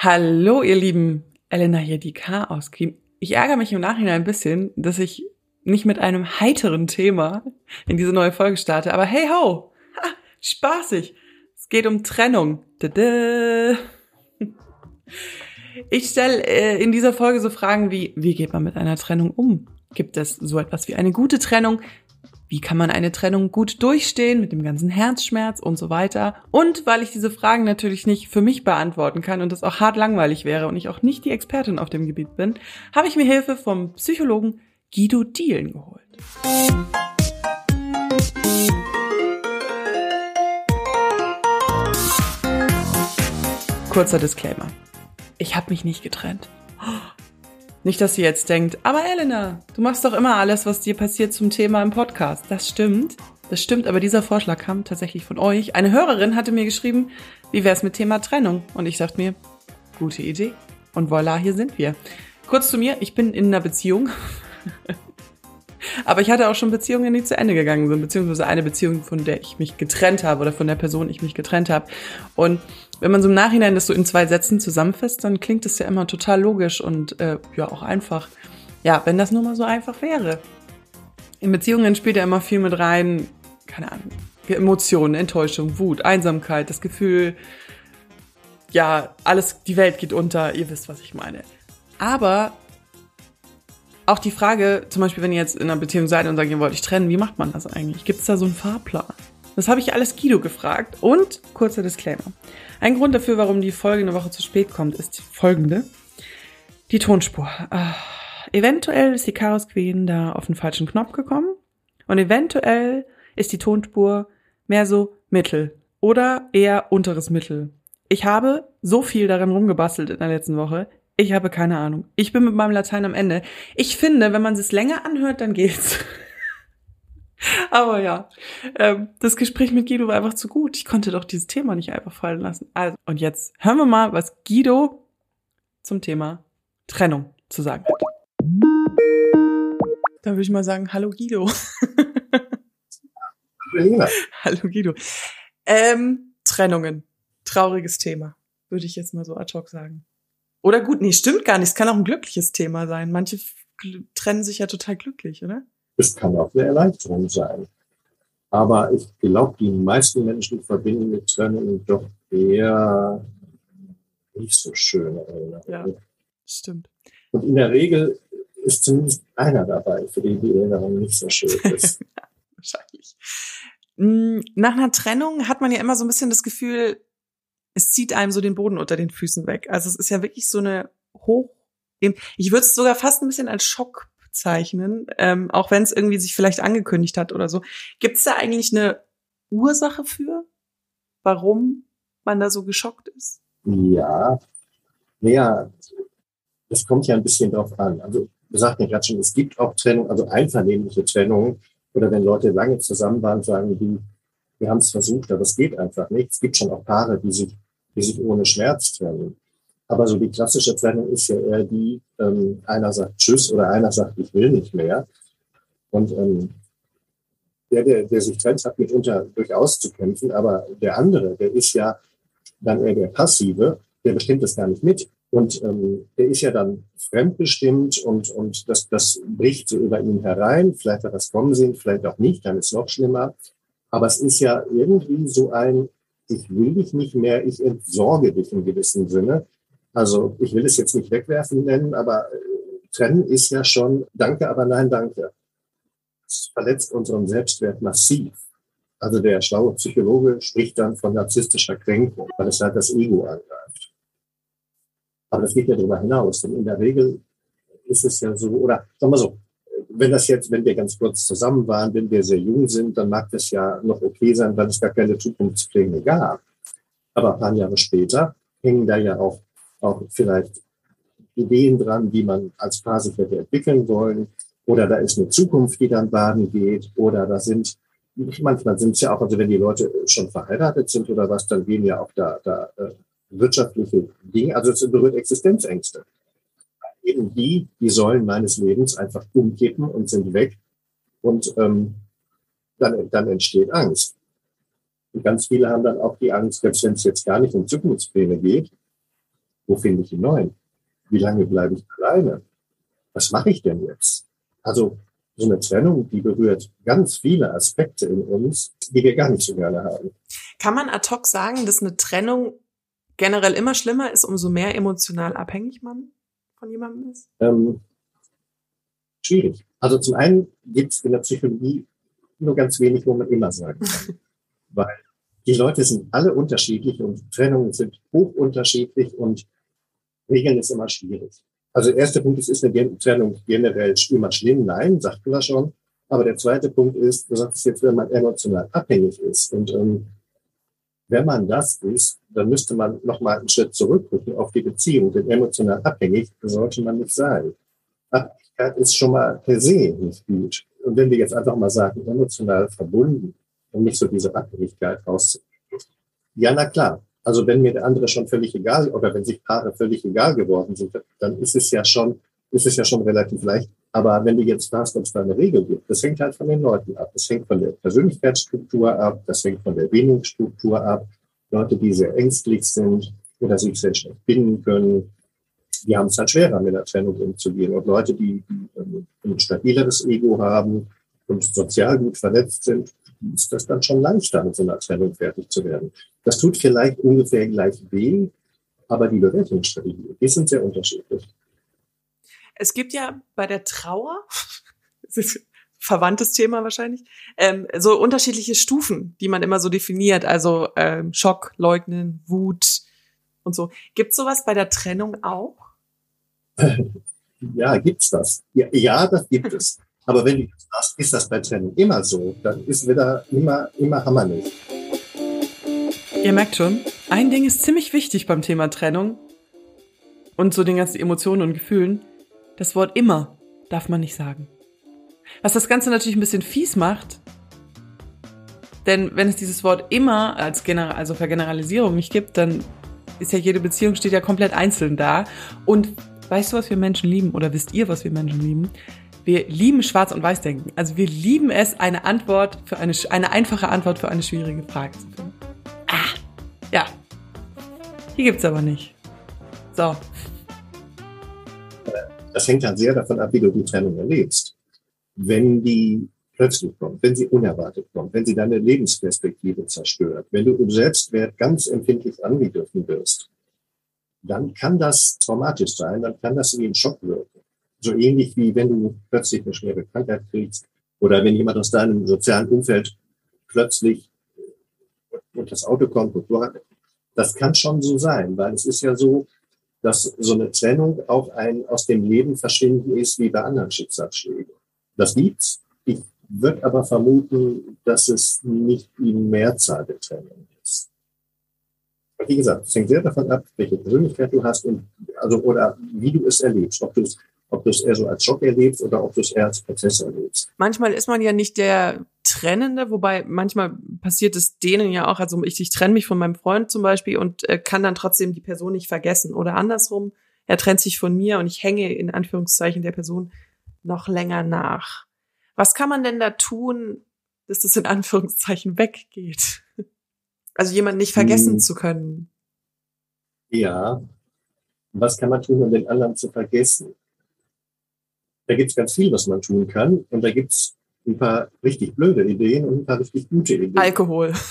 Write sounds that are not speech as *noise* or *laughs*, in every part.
Hallo, ihr Lieben. Elena hier, die Chaos Queen. Ich ärgere mich im Nachhinein ein bisschen, dass ich nicht mit einem heiteren Thema in diese neue Folge starte. Aber hey ho, ha, spaßig. Es geht um Trennung. Tada. Ich stelle äh, in dieser Folge so Fragen wie, wie geht man mit einer Trennung um? Gibt es so etwas wie eine gute Trennung? Wie kann man eine Trennung gut durchstehen mit dem ganzen Herzschmerz und so weiter? Und weil ich diese Fragen natürlich nicht für mich beantworten kann und das auch hart langweilig wäre und ich auch nicht die Expertin auf dem Gebiet bin, habe ich mir Hilfe vom Psychologen Guido Dielen geholt. Kurzer Disclaimer. Ich habe mich nicht getrennt. Nicht, dass sie jetzt denkt, aber Elena, du machst doch immer alles, was dir passiert zum Thema im Podcast. Das stimmt. Das stimmt, aber dieser Vorschlag kam tatsächlich von euch. Eine Hörerin hatte mir geschrieben, wie wär's mit Thema Trennung? Und ich dachte mir, gute Idee. Und voilà, hier sind wir. Kurz zu mir, ich bin in einer Beziehung. *laughs* aber ich hatte auch schon Beziehungen, die zu Ende gegangen sind, beziehungsweise eine Beziehung, von der ich mich getrennt habe oder von der Person ich mich getrennt habe. Und wenn man so im Nachhinein das so in zwei Sätzen zusammenfasst, dann klingt es ja immer total logisch und äh, ja auch einfach. Ja, wenn das nur mal so einfach wäre. In Beziehungen spielt ja immer viel mit rein, keine Ahnung, Emotionen, Enttäuschung, Wut, Einsamkeit, das Gefühl, ja, alles, die Welt geht unter, ihr wisst, was ich meine. Aber auch die Frage, zum Beispiel, wenn ihr jetzt in einer Beziehung seid und sagt, ihr wollt euch trennen, wie macht man das eigentlich? Gibt es da so einen Fahrplan? Das habe ich alles Guido gefragt und kurzer Disclaimer. Ein Grund dafür, warum die Folge eine Woche zu spät kommt, ist folgende. Die Tonspur. Äh, eventuell ist die Chaos Queen da auf den falschen Knopf gekommen und eventuell ist die Tonspur mehr so Mittel oder eher unteres Mittel. Ich habe so viel daran rumgebastelt in der letzten Woche. Ich habe keine Ahnung. Ich bin mit meinem Latein am Ende. Ich finde, wenn man es länger anhört, dann geht's. *laughs* Aber ja, ähm, das Gespräch mit Guido war einfach zu gut. Ich konnte doch dieses Thema nicht einfach fallen lassen. Also, und jetzt hören wir mal, was Guido zum Thema Trennung zu sagen hat. Dann würde ich mal sagen, hallo Guido. hallo *laughs* Guido. Ähm, Trennungen. Trauriges Thema, würde ich jetzt mal so ad hoc sagen. Oder gut, nee, stimmt gar nicht. Es kann auch ein glückliches Thema sein. Manche trennen sich ja total glücklich, oder? Es kann auch eine Erleichterung sein. Aber ich glaube, die meisten Menschen verbinden mit Trennung doch eher nicht so schöne Erinnerungen. Ja, stimmt. Und in der Regel ist zumindest einer dabei, für den die Erinnerung nicht so schön *laughs* ist. Wahrscheinlich. Hm, nach einer Trennung hat man ja immer so ein bisschen das Gefühl, es zieht einem so den Boden unter den Füßen weg. Also es ist ja wirklich so eine hoch, ich würde es sogar fast ein bisschen als Schock bezeichnen, ähm, auch wenn es irgendwie sich vielleicht angekündigt hat oder so. Gibt es da eigentlich eine Ursache für, warum man da so geschockt ist? Ja, ja, das kommt ja ein bisschen drauf an. Also, wir sagten ja gerade schon, es gibt auch Trennung, also einvernehmliche Trennungen. Oder wenn Leute lange zusammen waren, sagen die, wir haben es versucht, aber es geht einfach nicht. Es gibt schon auch Paare, die sich, die sich ohne Schmerz trennen. Aber so die klassische Trennung ist ja eher die, ähm, einer sagt Tschüss oder einer sagt, ich will nicht mehr. Und ähm, der, der, der sich trennt, hat mitunter durchaus zu kämpfen, aber der andere, der ist ja dann eher der Passive, der bestimmt das gar nicht mit. Und ähm, der ist ja dann fremdbestimmt und, und das, das bricht so über ihn herein. Vielleicht hat das kommen sehen, vielleicht auch nicht, dann ist es noch schlimmer. Aber es ist ja irgendwie so ein, ich will dich nicht mehr, ich entsorge dich im gewissen Sinne. Also ich will es jetzt nicht wegwerfen nennen, aber äh, trennen ist ja schon Danke, aber nein, danke. Es verletzt unseren Selbstwert massiv. Also der schlaue Psychologe spricht dann von narzisstischer Kränkung, weil es halt das Ego angreift. Aber das geht ja darüber hinaus. Denn in der Regel ist es ja so, oder sagen wir so, wenn das jetzt, wenn wir ganz kurz zusammen waren, wenn wir sehr jung sind, dann mag das ja noch okay sein, weil es gar keine Zukunftspläne gab. Aber ein paar Jahre später hängen da ja auch auch vielleicht Ideen dran, wie man als sich hätte entwickeln wollen. Oder da ist eine Zukunft, die dann baden geht. Oder da sind, manchmal sind es ja auch, also wenn die Leute schon verheiratet sind oder was, dann gehen ja auch da, da äh, wirtschaftliche Dinge, also es berührt Existenzängste. Eben die, die Säulen meines Lebens einfach umkippen und sind weg. Und ähm, dann, dann entsteht Angst. Und ganz viele haben dann auch die Angst, selbst wenn es jetzt gar nicht um Zukunftspläne geht, Wo finde ich einen neuen? Wie lange bleibe ich alleine? Was mache ich denn jetzt? Also so eine Trennung, die berührt ganz viele Aspekte in uns, die wir gar nicht so gerne haben. Kann man ad hoc sagen, dass eine Trennung generell immer schlimmer ist, umso mehr emotional abhängig man von jemandem ist? Ähm, schwierig. Also zum einen gibt es in der Psychologie nur ganz wenig, wo man immer sagen kann. *laughs* Weil die Leute sind alle unterschiedlich und Trennungen sind hoch unterschiedlich und Regeln ist immer schwierig. Also der erste Punkt ist, ist eine Trennung generell immer schlimm? Nein, sagten wir schon. Aber der zweite Punkt ist, du sagst jetzt, wenn man emotional abhängig ist. Und ähm, wenn man das ist, dann müsste man nochmal einen Schritt zurückrücken auf die Beziehung. Denn emotional abhängig sollte man nicht sein. Abhängigkeit ist schon mal per se nicht gut. Und wenn wir jetzt einfach mal sagen, emotional verbunden, um nicht so diese Abhängigkeit rauszukriegen. Ja, na klar. Also wenn mir der andere schon völlig egal oder wenn sich Paare völlig egal geworden sind, dann ist es ja schon, ist es ja schon relativ leicht. Aber wenn du jetzt fragst, ob es da eine Regel gibt, das hängt halt von den Leuten ab. Das hängt von der Persönlichkeitsstruktur ab, das hängt von der Bindungsstruktur ab. Leute, die sehr ängstlich sind oder sich sehr schlecht binden können, die haben es halt schwerer, mit der Trennung umzugehen. Und Leute, die, die ein stabileres Ego haben und sozial gut vernetzt sind, ist das dann schon leichter, mit so einer Trennung fertig zu werden. Das tut vielleicht ungefähr gleich weh, aber die Bewältigungsstrategien, die sind sehr unterschiedlich. Es gibt ja bei der Trauer, *laughs* das ist verwandtes Thema wahrscheinlich, ähm, so unterschiedliche Stufen, die man immer so definiert. Also ähm, Schock, Leugnen, Wut und so. Gibt es sowas bei der Trennung auch? *laughs* Ja, gibt's das? Ja, ja das gibt es. Aber wenn du machst, ist das bei Trennung immer so. Dann ist wieder immer, immer hammerlich. Ihr merkt schon, ein Ding ist ziemlich wichtig beim Thema Trennung und so den ganzen Emotionen und Gefühlen. Das Wort immer darf man nicht sagen. Was das Ganze natürlich ein bisschen fies macht, denn wenn es dieses Wort immer als General, also Vergeneralisierung nicht gibt, dann ist ja jede Beziehung steht ja komplett einzeln da. Und weißt du, was wir Menschen lieben? Oder wisst ihr, was wir Menschen lieben? Wir lieben Schwarz- und Weiß-Denken. Also wir lieben es, eine Antwort für eine, eine einfache Antwort für eine schwierige Frage zu finden. Ah, ja. Hier gibt's aber nicht. So. Das hängt dann sehr davon ab, wie du die Trennung erlebst. Wenn die plötzlich kommt, wenn sie unerwartet kommt, wenn sie deine Lebensperspektive zerstört, wenn du im Selbstwert ganz empfindlich angegriffen wirst, dann kann das traumatisch sein, dann kann das wie ein Schock wirken so ähnlich wie wenn du plötzlich eine schwere Krankheit kriegst oder wenn jemand aus deinem sozialen Umfeld plötzlich und das Auto kommt, Motorrad. Das kann schon so sein, weil es ist ja so, dass so eine Trennung auch ein aus dem Leben verschwinden ist wie bei anderen Schicksalsschlägen. Das gibt's. Ich würde aber vermuten, dass es nicht die Mehrzahl der Trennung ist. Und wie gesagt, es hängt sehr davon ab, welche Persönlichkeit du hast und also oder wie du es erlebst, ob du es ob du es eher so als Schock erlebst oder ob du es eher als Prozess erlebst. Manchmal ist man ja nicht der Trennende, wobei manchmal passiert es denen ja auch, also ich, ich trenne mich von meinem Freund zum Beispiel und äh, kann dann trotzdem die Person nicht vergessen. Oder andersrum, er trennt sich von mir und ich hänge in Anführungszeichen der Person noch länger nach. Was kann man denn da tun, dass das in Anführungszeichen weggeht? Also jemanden nicht vergessen hm. zu können. Ja. Was kann man tun, um den anderen zu vergessen? Da gibt's ganz viel, was man tun kann. Und da gibt's ein paar richtig blöde Ideen und ein paar richtig gute Ideen. Alkohol. *laughs*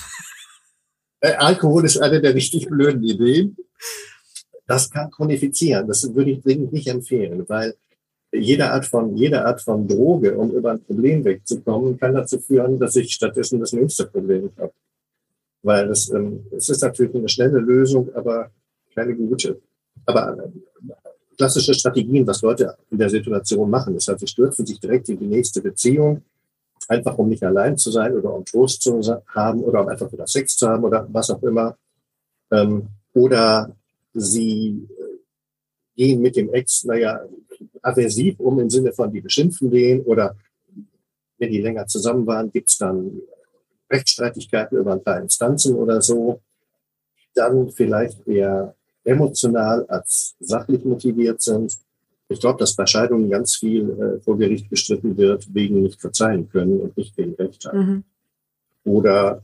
Äh, Alkohol ist eine der richtig blöden Ideen. Das kann chronifizieren. Das würde ich dringend nicht empfehlen, weil jede Art von, jede Art von Droge, um über ein Problem wegzukommen, kann dazu führen, dass ich stattdessen das nächste Problem habe. Weil das, ähm, es ist natürlich eine schnelle Lösung, aber keine gute. Aber äh, klassische Strategien, was Leute in der Situation machen. Das heißt, sie stürzen sich direkt in die nächste Beziehung, einfach um nicht allein zu sein oder um Trost zu haben oder um einfach wieder Sex zu haben oder was auch immer. Ähm, oder sie äh, gehen mit dem Ex, naja, aversiv um im Sinne von, die beschimpfen den oder wenn die länger zusammen waren, gibt es dann Rechtsstreitigkeiten über ein paar Instanzen oder so. Dann vielleicht eher emotional als sachlich motiviert sind. Ich glaube, dass bei Scheidungen ganz viel äh, vor Gericht gestritten wird, wegen nicht verzeihen können und nicht wegen Recht haben. Mhm. Oder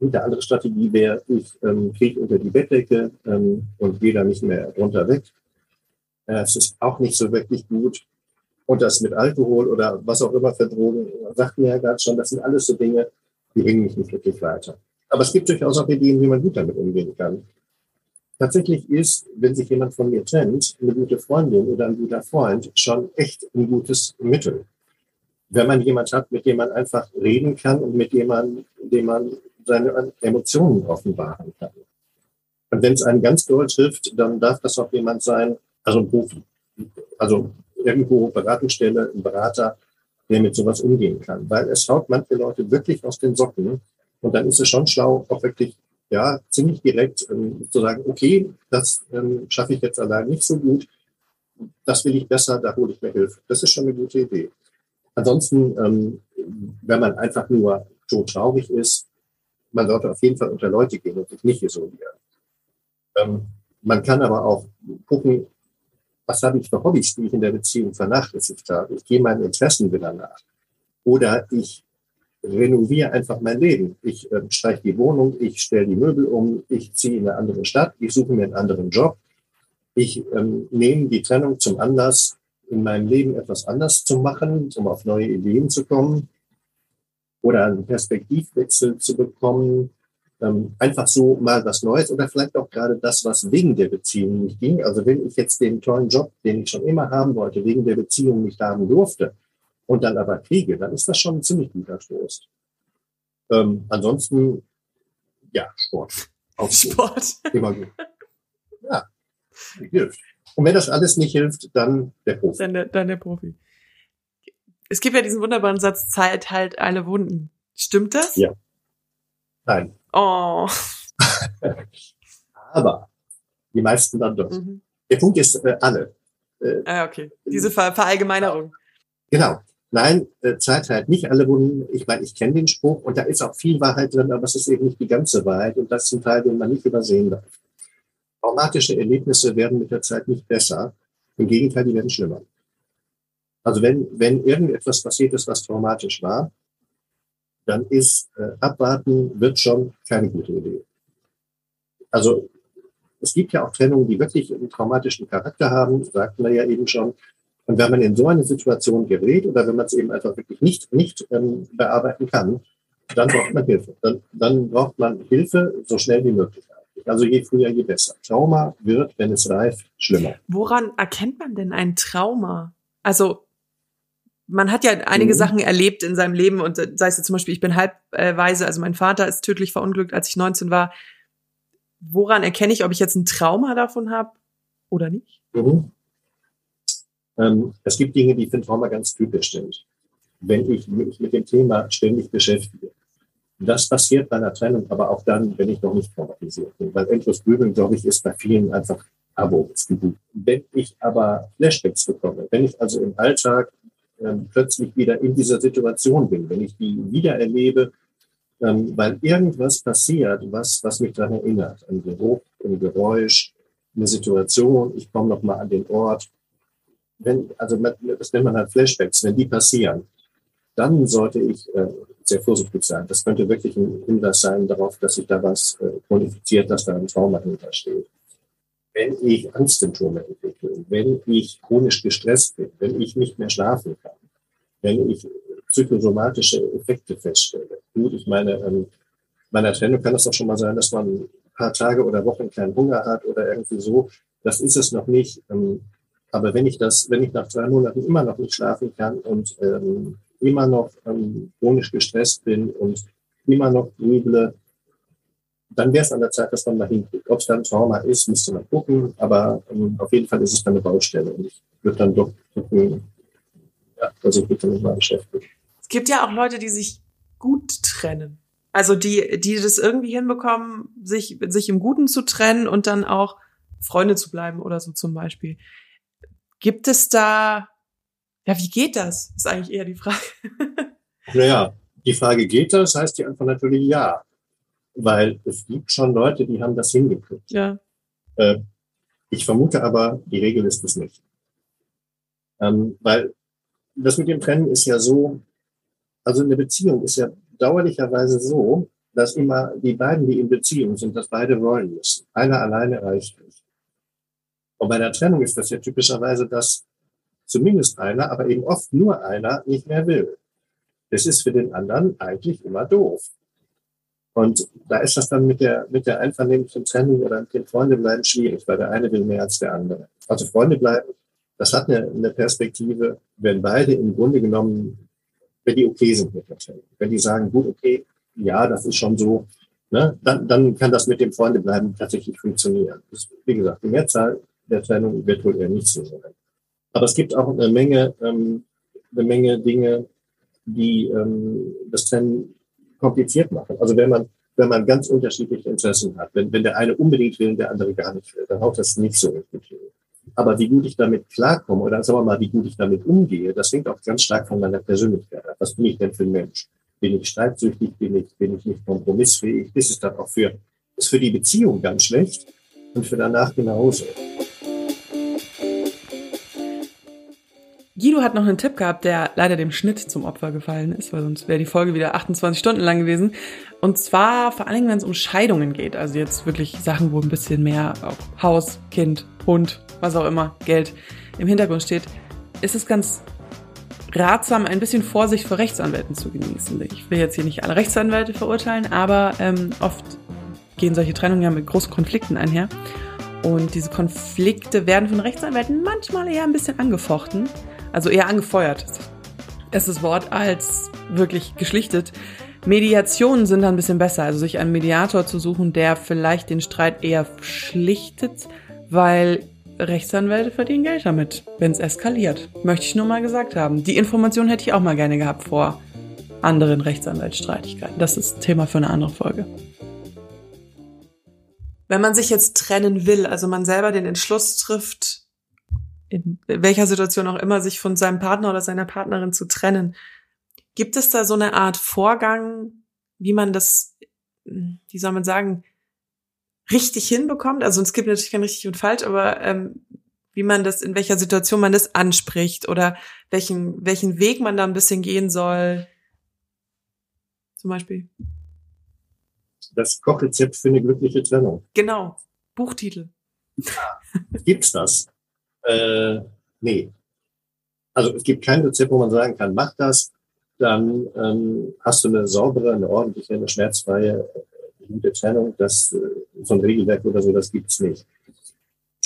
Eine andere Strategie wäre, ich ähm, kriege unter die Bettdecke ähm, und gehe da nicht mehr drunter weg. Äh, es ist auch nicht so wirklich gut. Und das mit Alkohol oder was auch immer für Drogen, sagt mir ja gerade schon, das sind alles so Dinge, die bringen mich nicht wirklich weiter. Aber es gibt durchaus auch Ideen, wie man gut damit umgehen kann. Tatsächlich ist, wenn sich jemand von mir trennt, eine gute Freundin oder ein guter Freund schon echt ein gutes Mittel. Wenn man jemand hat, mit dem man einfach reden kann und mit dem man, dem man seine Emotionen offenbaren kann. Und wenn es einen ganz doll trifft, dann darf das auch jemand sein, also ein Profi. Also irgendwo Beratungsstelle, ein Berater, der mit sowas umgehen kann. Weil es haut manche Leute wirklich aus den Socken. Und dann ist es schon schlau, auch wirklich ja, ziemlich direkt ähm, zu sagen, okay, das ähm, schaffe ich jetzt allein nicht so gut, das will ich besser, da hole ich mir Hilfe. Das ist schon eine gute Idee. Ansonsten, ähm, wenn man einfach nur so traurig ist, man sollte auf jeden Fall unter Leute gehen und sich nicht isolieren. Ähm, man kann aber auch gucken, was habe ich für Hobbys, die ich in der Beziehung vernachlässigt habe. Ich gehe meinen Interessen wieder nach. Oder ich renoviere einfach mein Leben. Ich äh, streiche die Wohnung, ich stelle die Möbel um, ich ziehe in eine andere Stadt, ich suche mir einen anderen Job. Ich ähm, nehme die Trennung zum Anlass, in meinem Leben etwas anders zu machen, um auf neue Ideen zu kommen oder einen Perspektivwechsel zu bekommen. Ähm, einfach so mal was Neues oder vielleicht auch gerade das, was wegen der Beziehung nicht ging. Also wenn ich jetzt den tollen Job, den ich schon immer haben wollte, wegen der Beziehung nicht haben durfte, und dann aber kriege, dann ist das schon ein ziemlich guter Trost. Ähm, ansonsten, ja, Sport. Auch Sport. Immer gut. Ja, hilft. Und wenn das alles nicht hilft, dann der Profi. Dann der, dann der Profi. Es gibt ja diesen wunderbaren Satz, Zeit heilt alle Wunden. Stimmt das? Ja. Nein. Oh. *laughs* Aber die meisten dann doch. Mhm. Der Punkt ist, äh, alle. Äh, ah, okay. Diese Ver Verallgemeinerung. Genau. Nein, äh, Zeit halt nicht alle Wunden. Ich meine, ich kenne den Spruch und da ist auch viel Wahrheit drin, aber es ist eben nicht die ganze Wahrheit und das ein Teil, den man nicht übersehen darf. Traumatische Erlebnisse werden mit der Zeit nicht besser. Im Gegenteil, die werden schlimmer. Also wenn, wenn irgendetwas passiert ist, was traumatisch war, dann ist äh, abwarten wird schon keine gute Idee. Also es gibt ja auch Trennungen, die wirklich einen traumatischen Charakter haben, sagten wir ja eben schon. Und wenn man in so eine Situation gerät oder wenn man es eben einfach wirklich nicht, nicht ähm, bearbeiten kann, dann braucht man Hilfe. Dann, dann braucht man Hilfe so schnell wie möglich. Also je früher, je besser. Trauma wird, wenn es reift, schlimmer. Woran erkennt man denn ein Trauma? Also man hat ja einige mhm. Sachen erlebt in seinem Leben und äh, sei es jetzt zum Beispiel, ich bin halbweise, also mein Vater ist tödlich verunglückt, als ich 19 war. Woran erkenne ich, ob ich jetzt ein Trauma davon habe oder nicht? Mhm. Ähm, es gibt Dinge, die ein Trauma ganz typisch sind. Wenn ich mich mit dem Thema ständig beschäftige. Das passiert bei einer Trennung, aber auch dann, wenn ich noch nicht traumatisiert bin. Weil endlos Grübeln, glaube ich, ist bei vielen einfach Abo-Gebiet. Wenn ich aber Flashbacks bekomme, wenn ich also im Alltag ähm, plötzlich wieder in dieser Situation bin, wenn ich die wieder erlebe, ähm, weil irgendwas passiert, was, was mich daran erinnert, ein Geruch, ein Geräusch, eine Situation, ich komme nochmal an den Ort, wenn, also das nennt man halt Flashbacks, wenn die passieren, dann sollte ich äh, sehr vorsichtig sein. Das könnte wirklich ein Hinweis sein darauf, dass sich da was äh, qualifiziert, dass da ein Trauma hintersteht. Wenn ich Angstsymptome entwickle, wenn ich chronisch gestresst bin, wenn ich nicht mehr schlafen kann, wenn ich psychosomatische Effekte feststelle. Gut, ich meine, ähm, meiner Trennung kann es auch schon mal sein, dass man ein paar Tage oder Wochen keinen Hunger hat oder irgendwie so. Das ist es noch nicht. Ähm, aber wenn ich das, wenn ich nach drei Monaten immer noch nicht schlafen kann und ähm, immer noch ähm, chronisch gestresst bin und immer noch grüble, dann wäre es an der Zeit, dass man mal hinkriegt. Ob es dann Trauma ist, müsste man gucken, aber ähm, auf jeden Fall ist es dann eine Baustelle und ich würde dann doch gucken, ja, dass ich mich damit mal beschäftige. Es gibt ja auch Leute, die sich gut trennen. Also die, die das irgendwie hinbekommen, sich, sich im Guten zu trennen und dann auch Freunde zu bleiben oder so zum Beispiel. Gibt es da, ja, wie geht das? Ist eigentlich eher die Frage. *laughs* naja, die Frage, geht das, heißt die Antwort natürlich ja. Weil es gibt schon Leute, die haben das hingekriegt. Ja. Äh, ich vermute aber, die Regel ist es nicht. Ähm, weil das mit dem Trennen ist ja so, also eine Beziehung ist ja dauerlicherweise so, dass immer die beiden, die in Beziehung sind, das beide wollen müssen. Einer alleine reicht nicht. Und bei der Trennung ist das ja typischerweise, dass zumindest einer, aber eben oft nur einer nicht mehr will. Das ist für den anderen eigentlich immer doof. Und da ist das dann mit der, mit der einvernehmlichen Trennung oder mit den Freunde bleiben schwierig, weil der eine will mehr als der andere. Also Freunde bleiben, das hat eine, eine Perspektive, wenn beide im Grunde genommen, wenn die okay sind mit der Trennung. Wenn die sagen, gut, okay, ja, das ist schon so, ne, dann, dann kann das mit dem Freunde bleiben tatsächlich funktionieren. Das, wie gesagt, die Mehrzahl der Trennung wird wohl eher nicht so sein. Aber es gibt auch eine Menge, ähm, eine Menge Dinge, die ähm, das Trennen kompliziert machen. Also wenn man, wenn man ganz unterschiedliche Interessen hat, wenn, wenn der eine unbedingt will und der andere gar nicht will, dann haut das nicht so richtig hin. Aber wie gut ich damit klarkomme oder sagen wir mal, wie gut ich damit umgehe, das hängt auch ganz stark von meiner Persönlichkeit ab. Was bin ich denn für ein Mensch? Bin ich streitsüchtig? Bin ich, bin ich nicht kompromissfähig? Ist es dann auch für, ist für die Beziehung ganz schlecht und für danach genauso. Guido hat noch einen Tipp gehabt, der leider dem Schnitt zum Opfer gefallen ist, weil sonst wäre die Folge wieder 28 Stunden lang gewesen. Und zwar vor allen Dingen, wenn es um Scheidungen geht. Also jetzt wirklich Sachen, wo ein bisschen mehr auch Haus, Kind, Hund, was auch immer, Geld im Hintergrund steht, ist es ganz ratsam, ein bisschen Vorsicht vor Rechtsanwälten zu genießen. Ich will jetzt hier nicht alle Rechtsanwälte verurteilen, aber ähm, oft gehen solche Trennungen ja mit großen Konflikten einher. Und diese Konflikte werden von Rechtsanwälten manchmal eher ein bisschen angefochten. Also eher angefeuert ist das Wort als wirklich geschlichtet. Mediationen sind dann ein bisschen besser, also sich einen Mediator zu suchen, der vielleicht den Streit eher schlichtet, weil Rechtsanwälte verdienen Geld damit, wenn es eskaliert. Möchte ich nur mal gesagt haben. Die Information hätte ich auch mal gerne gehabt vor anderen Rechtsanwaltsstreitigkeiten. Das ist Thema für eine andere Folge. Wenn man sich jetzt trennen will, also man selber den Entschluss trifft, in welcher Situation auch immer, sich von seinem Partner oder seiner Partnerin zu trennen. Gibt es da so eine Art Vorgang, wie man das, wie soll man sagen, richtig hinbekommt? Also es gibt natürlich kein richtig und falsch, aber ähm, wie man das, in welcher Situation man das anspricht oder welchen, welchen Weg man da ein bisschen gehen soll. Zum Beispiel. Das Kochrezept für eine glückliche Trennung. Genau. Buchtitel. Gibt's das? Äh, nee. Also es gibt kein Rezept, wo man sagen kann, mach das, dann ähm, hast du eine saubere, eine ordentliche, eine schmerzfreie, äh, gute Trennung. Das äh, ein Regelwerk oder so, das gibt's nicht.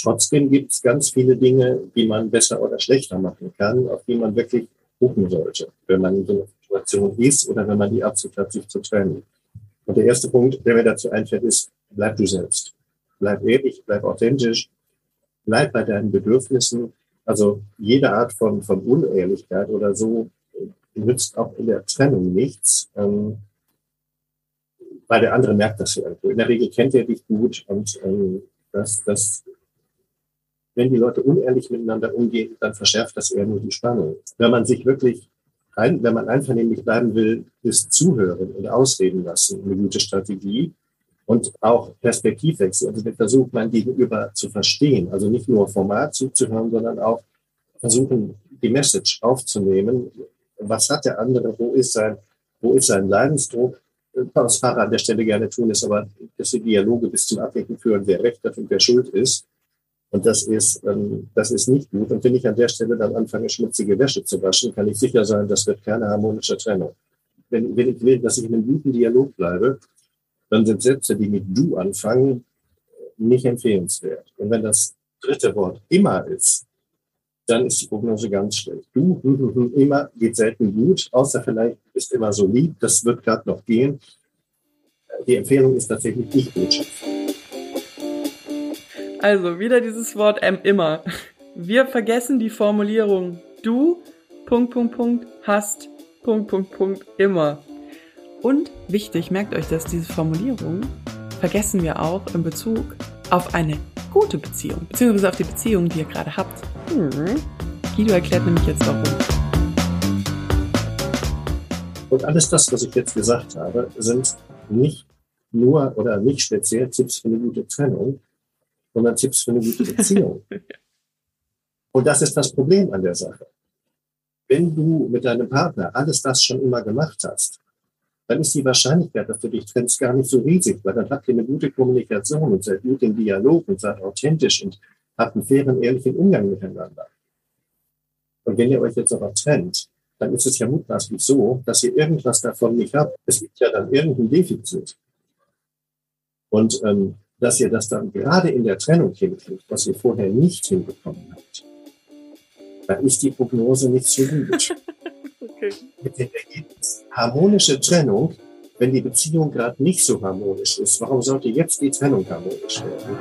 Trotzdem gibt's ganz viele Dinge, die man besser oder schlechter machen kann, auf die man wirklich gucken sollte, wenn man in so einer Situation ist oder wenn man die Absicht hat, sich zu trennen. Und der erste Punkt, der mir dazu einfällt, ist, bleib du selbst. Bleib ehrlich, bleib authentisch, bleib bei deinen Bedürfnissen. Also jede Art von, von Unehrlichkeit oder so nützt auch in der Trennung nichts, ähm, weil der andere merkt das irgendwo. In der Regel kennt er dich gut und ähm, das, das, wenn die Leute unehrlich miteinander umgehen, dann verschärft das eher nur die Spannung. Wenn man sich wirklich ein, wenn man einvernehmlich bleiben will, ist Zuhören und Ausreden lassen eine gute Strategie und auch Perspektivwechsel. Also wir versuchen, mein Gegenüber zu verstehen. Also nicht nur Format zuzuhören, sondern auch versuchen, die Message aufzunehmen. Was hat der andere? Wo ist sein, wo ist sein Leidensdruck? Was Fahrer an der Stelle gerne tun, ist aber, dass die Dialoge bis zum Abwägen führen, wer recht hat und wer schuld ist. Und das ist, ähm, das ist nicht gut. Und wenn ich an der Stelle dann anfange, schmutzige Wäsche zu waschen, kann ich sicher sein, das wird keine harmonische Trennung. Wenn, wenn ich will, dass ich in einem guten Dialog bleibe, dann sind Sätze, die mit du anfangen, nicht empfehlenswert. Und wenn das dritte Wort immer ist, dann ist die Prognose ganz schlecht. Du, hm, hm, hm, immer geht selten gut, außer vielleicht ist immer so lieb, das wird gerade noch gehen. Die Empfehlung ist tatsächlich nicht Botschaft. Also wieder dieses Wort ähm, immer. Wir vergessen die Formulierung du, Punkt, Punkt, Punkt, hast, Punkt, Punkt, Punkt, immer. Und wichtig, merkt euch das, diese Formulierung vergessen wir auch in Bezug auf eine gute Beziehung, beziehungsweise auf die Beziehung, die ihr gerade habt. Hm. Guido erklärt nämlich jetzt warum. Und alles das, was ich jetzt gesagt habe, sind nicht nur oder nicht speziell Tipps für eine gute Trennung, sondern Tipps für eine gute Beziehung. *laughs* Und das ist das Problem an der Sache. Wenn du mit deinem Partner alles das schon immer gemacht hast, dann ist die Wahrscheinlichkeit, dass du dich trennst, gar nicht so riesig, weil dann habt ihr eine gute Kommunikation und seid gut im Dialog und seid authentisch und habt einen fairen, ehrlichen Umgang miteinander. Und wenn ihr euch jetzt aber trennt, dann ist es ja mutmaßlich so, dass ihr irgendwas davon nicht habt. Es gibt ja dann irgendein Defizit. Und ähm, dass ihr das dann gerade in der Trennung hinkriegt, was ihr vorher nicht hinbekommen habt, dann ist die Prognose nicht so gut. *laughs* okay. Mit dem Ergebnis harmonische Trennung, wenn die Beziehung gerade nicht so harmonisch ist, warum sollte jetzt die Trennung harmonisch werden?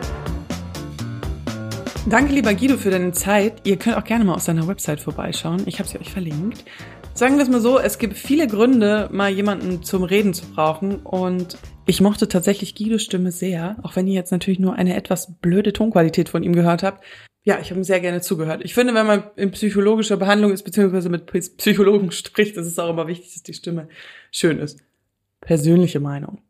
Danke, lieber Guido, für deine Zeit. Ihr könnt auch gerne mal auf seiner Website vorbeischauen. Ich habe sie euch verlinkt. Sagen wir es mal so, es gibt viele Gründe, mal jemanden zum Reden zu brauchen. Und ich mochte tatsächlich Guidos Stimme sehr, auch wenn ihr jetzt natürlich nur eine etwas blöde Tonqualität von ihm gehört habt. Ja, ich habe ihm sehr gerne zugehört. Ich finde, wenn man in psychologischer Behandlung ist, beziehungsweise mit Psychologen *laughs* spricht, ist es auch immer wichtig, dass die Stimme schön ist. Persönliche Meinung.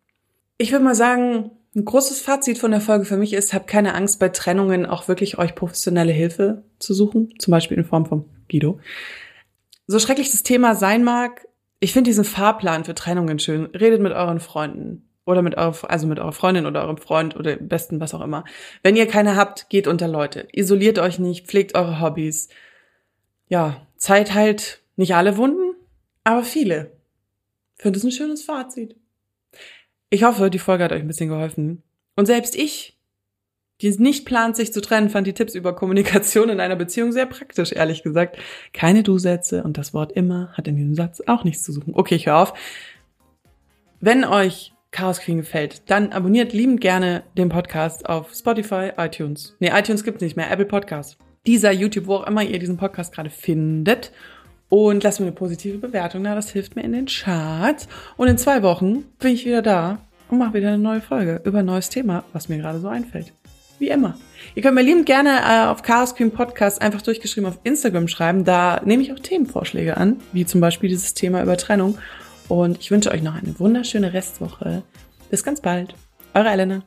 Ich würde mal sagen, ein großes Fazit von der Folge für mich ist, habt keine Angst bei Trennungen auch wirklich euch professionelle Hilfe zu suchen, zum Beispiel in Form von Guido. So schrecklich das Thema sein mag, ich finde diesen Fahrplan für Trennungen schön. Redet mit euren Freunden oder mit eurer, also mit eurer Freundin oder eurem Freund oder im besten was auch immer. Wenn ihr keine habt, geht unter Leute. Isoliert euch nicht, pflegt eure Hobbys. Ja, Zeit halt nicht alle Wunden, aber viele. Finde es ein schönes Fazit. Ich hoffe, die Folge hat euch ein bisschen geholfen. Und selbst ich, die nicht plant, sich zu trennen, fand die Tipps über Kommunikation in einer Beziehung sehr praktisch, ehrlich gesagt. Keine Du-Sätze und das Wort immer hat in diesem Satz auch nichts zu suchen. Okay, ich höre auf. Wenn euch Chaos Queen gefällt, dann abonniert liebend gerne den Podcast auf Spotify, iTunes. Nee, iTunes gibt's nicht mehr, Apple Podcast. Dieser YouTube, wo auch immer ihr diesen Podcast gerade findet. Und lasst mir eine positive Bewertung da, das hilft mir in den Charts. Und in zwei Wochen bin ich wieder da und mache wieder eine neue Folge über ein neues Thema, was mir gerade so einfällt. Wie immer. Ihr könnt mir liebend gerne äh, auf Chaos Queen Podcast einfach durchgeschrieben auf Instagram schreiben. Da nehme ich auch Themenvorschläge an, wie zum Beispiel dieses Thema über Trennung. Und ich wünsche euch noch eine wunderschöne Restwoche. Bis ganz bald. Eure Elena.